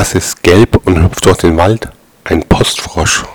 Was ist gelb und hüpft durch den Wald? Ein Postfrosch.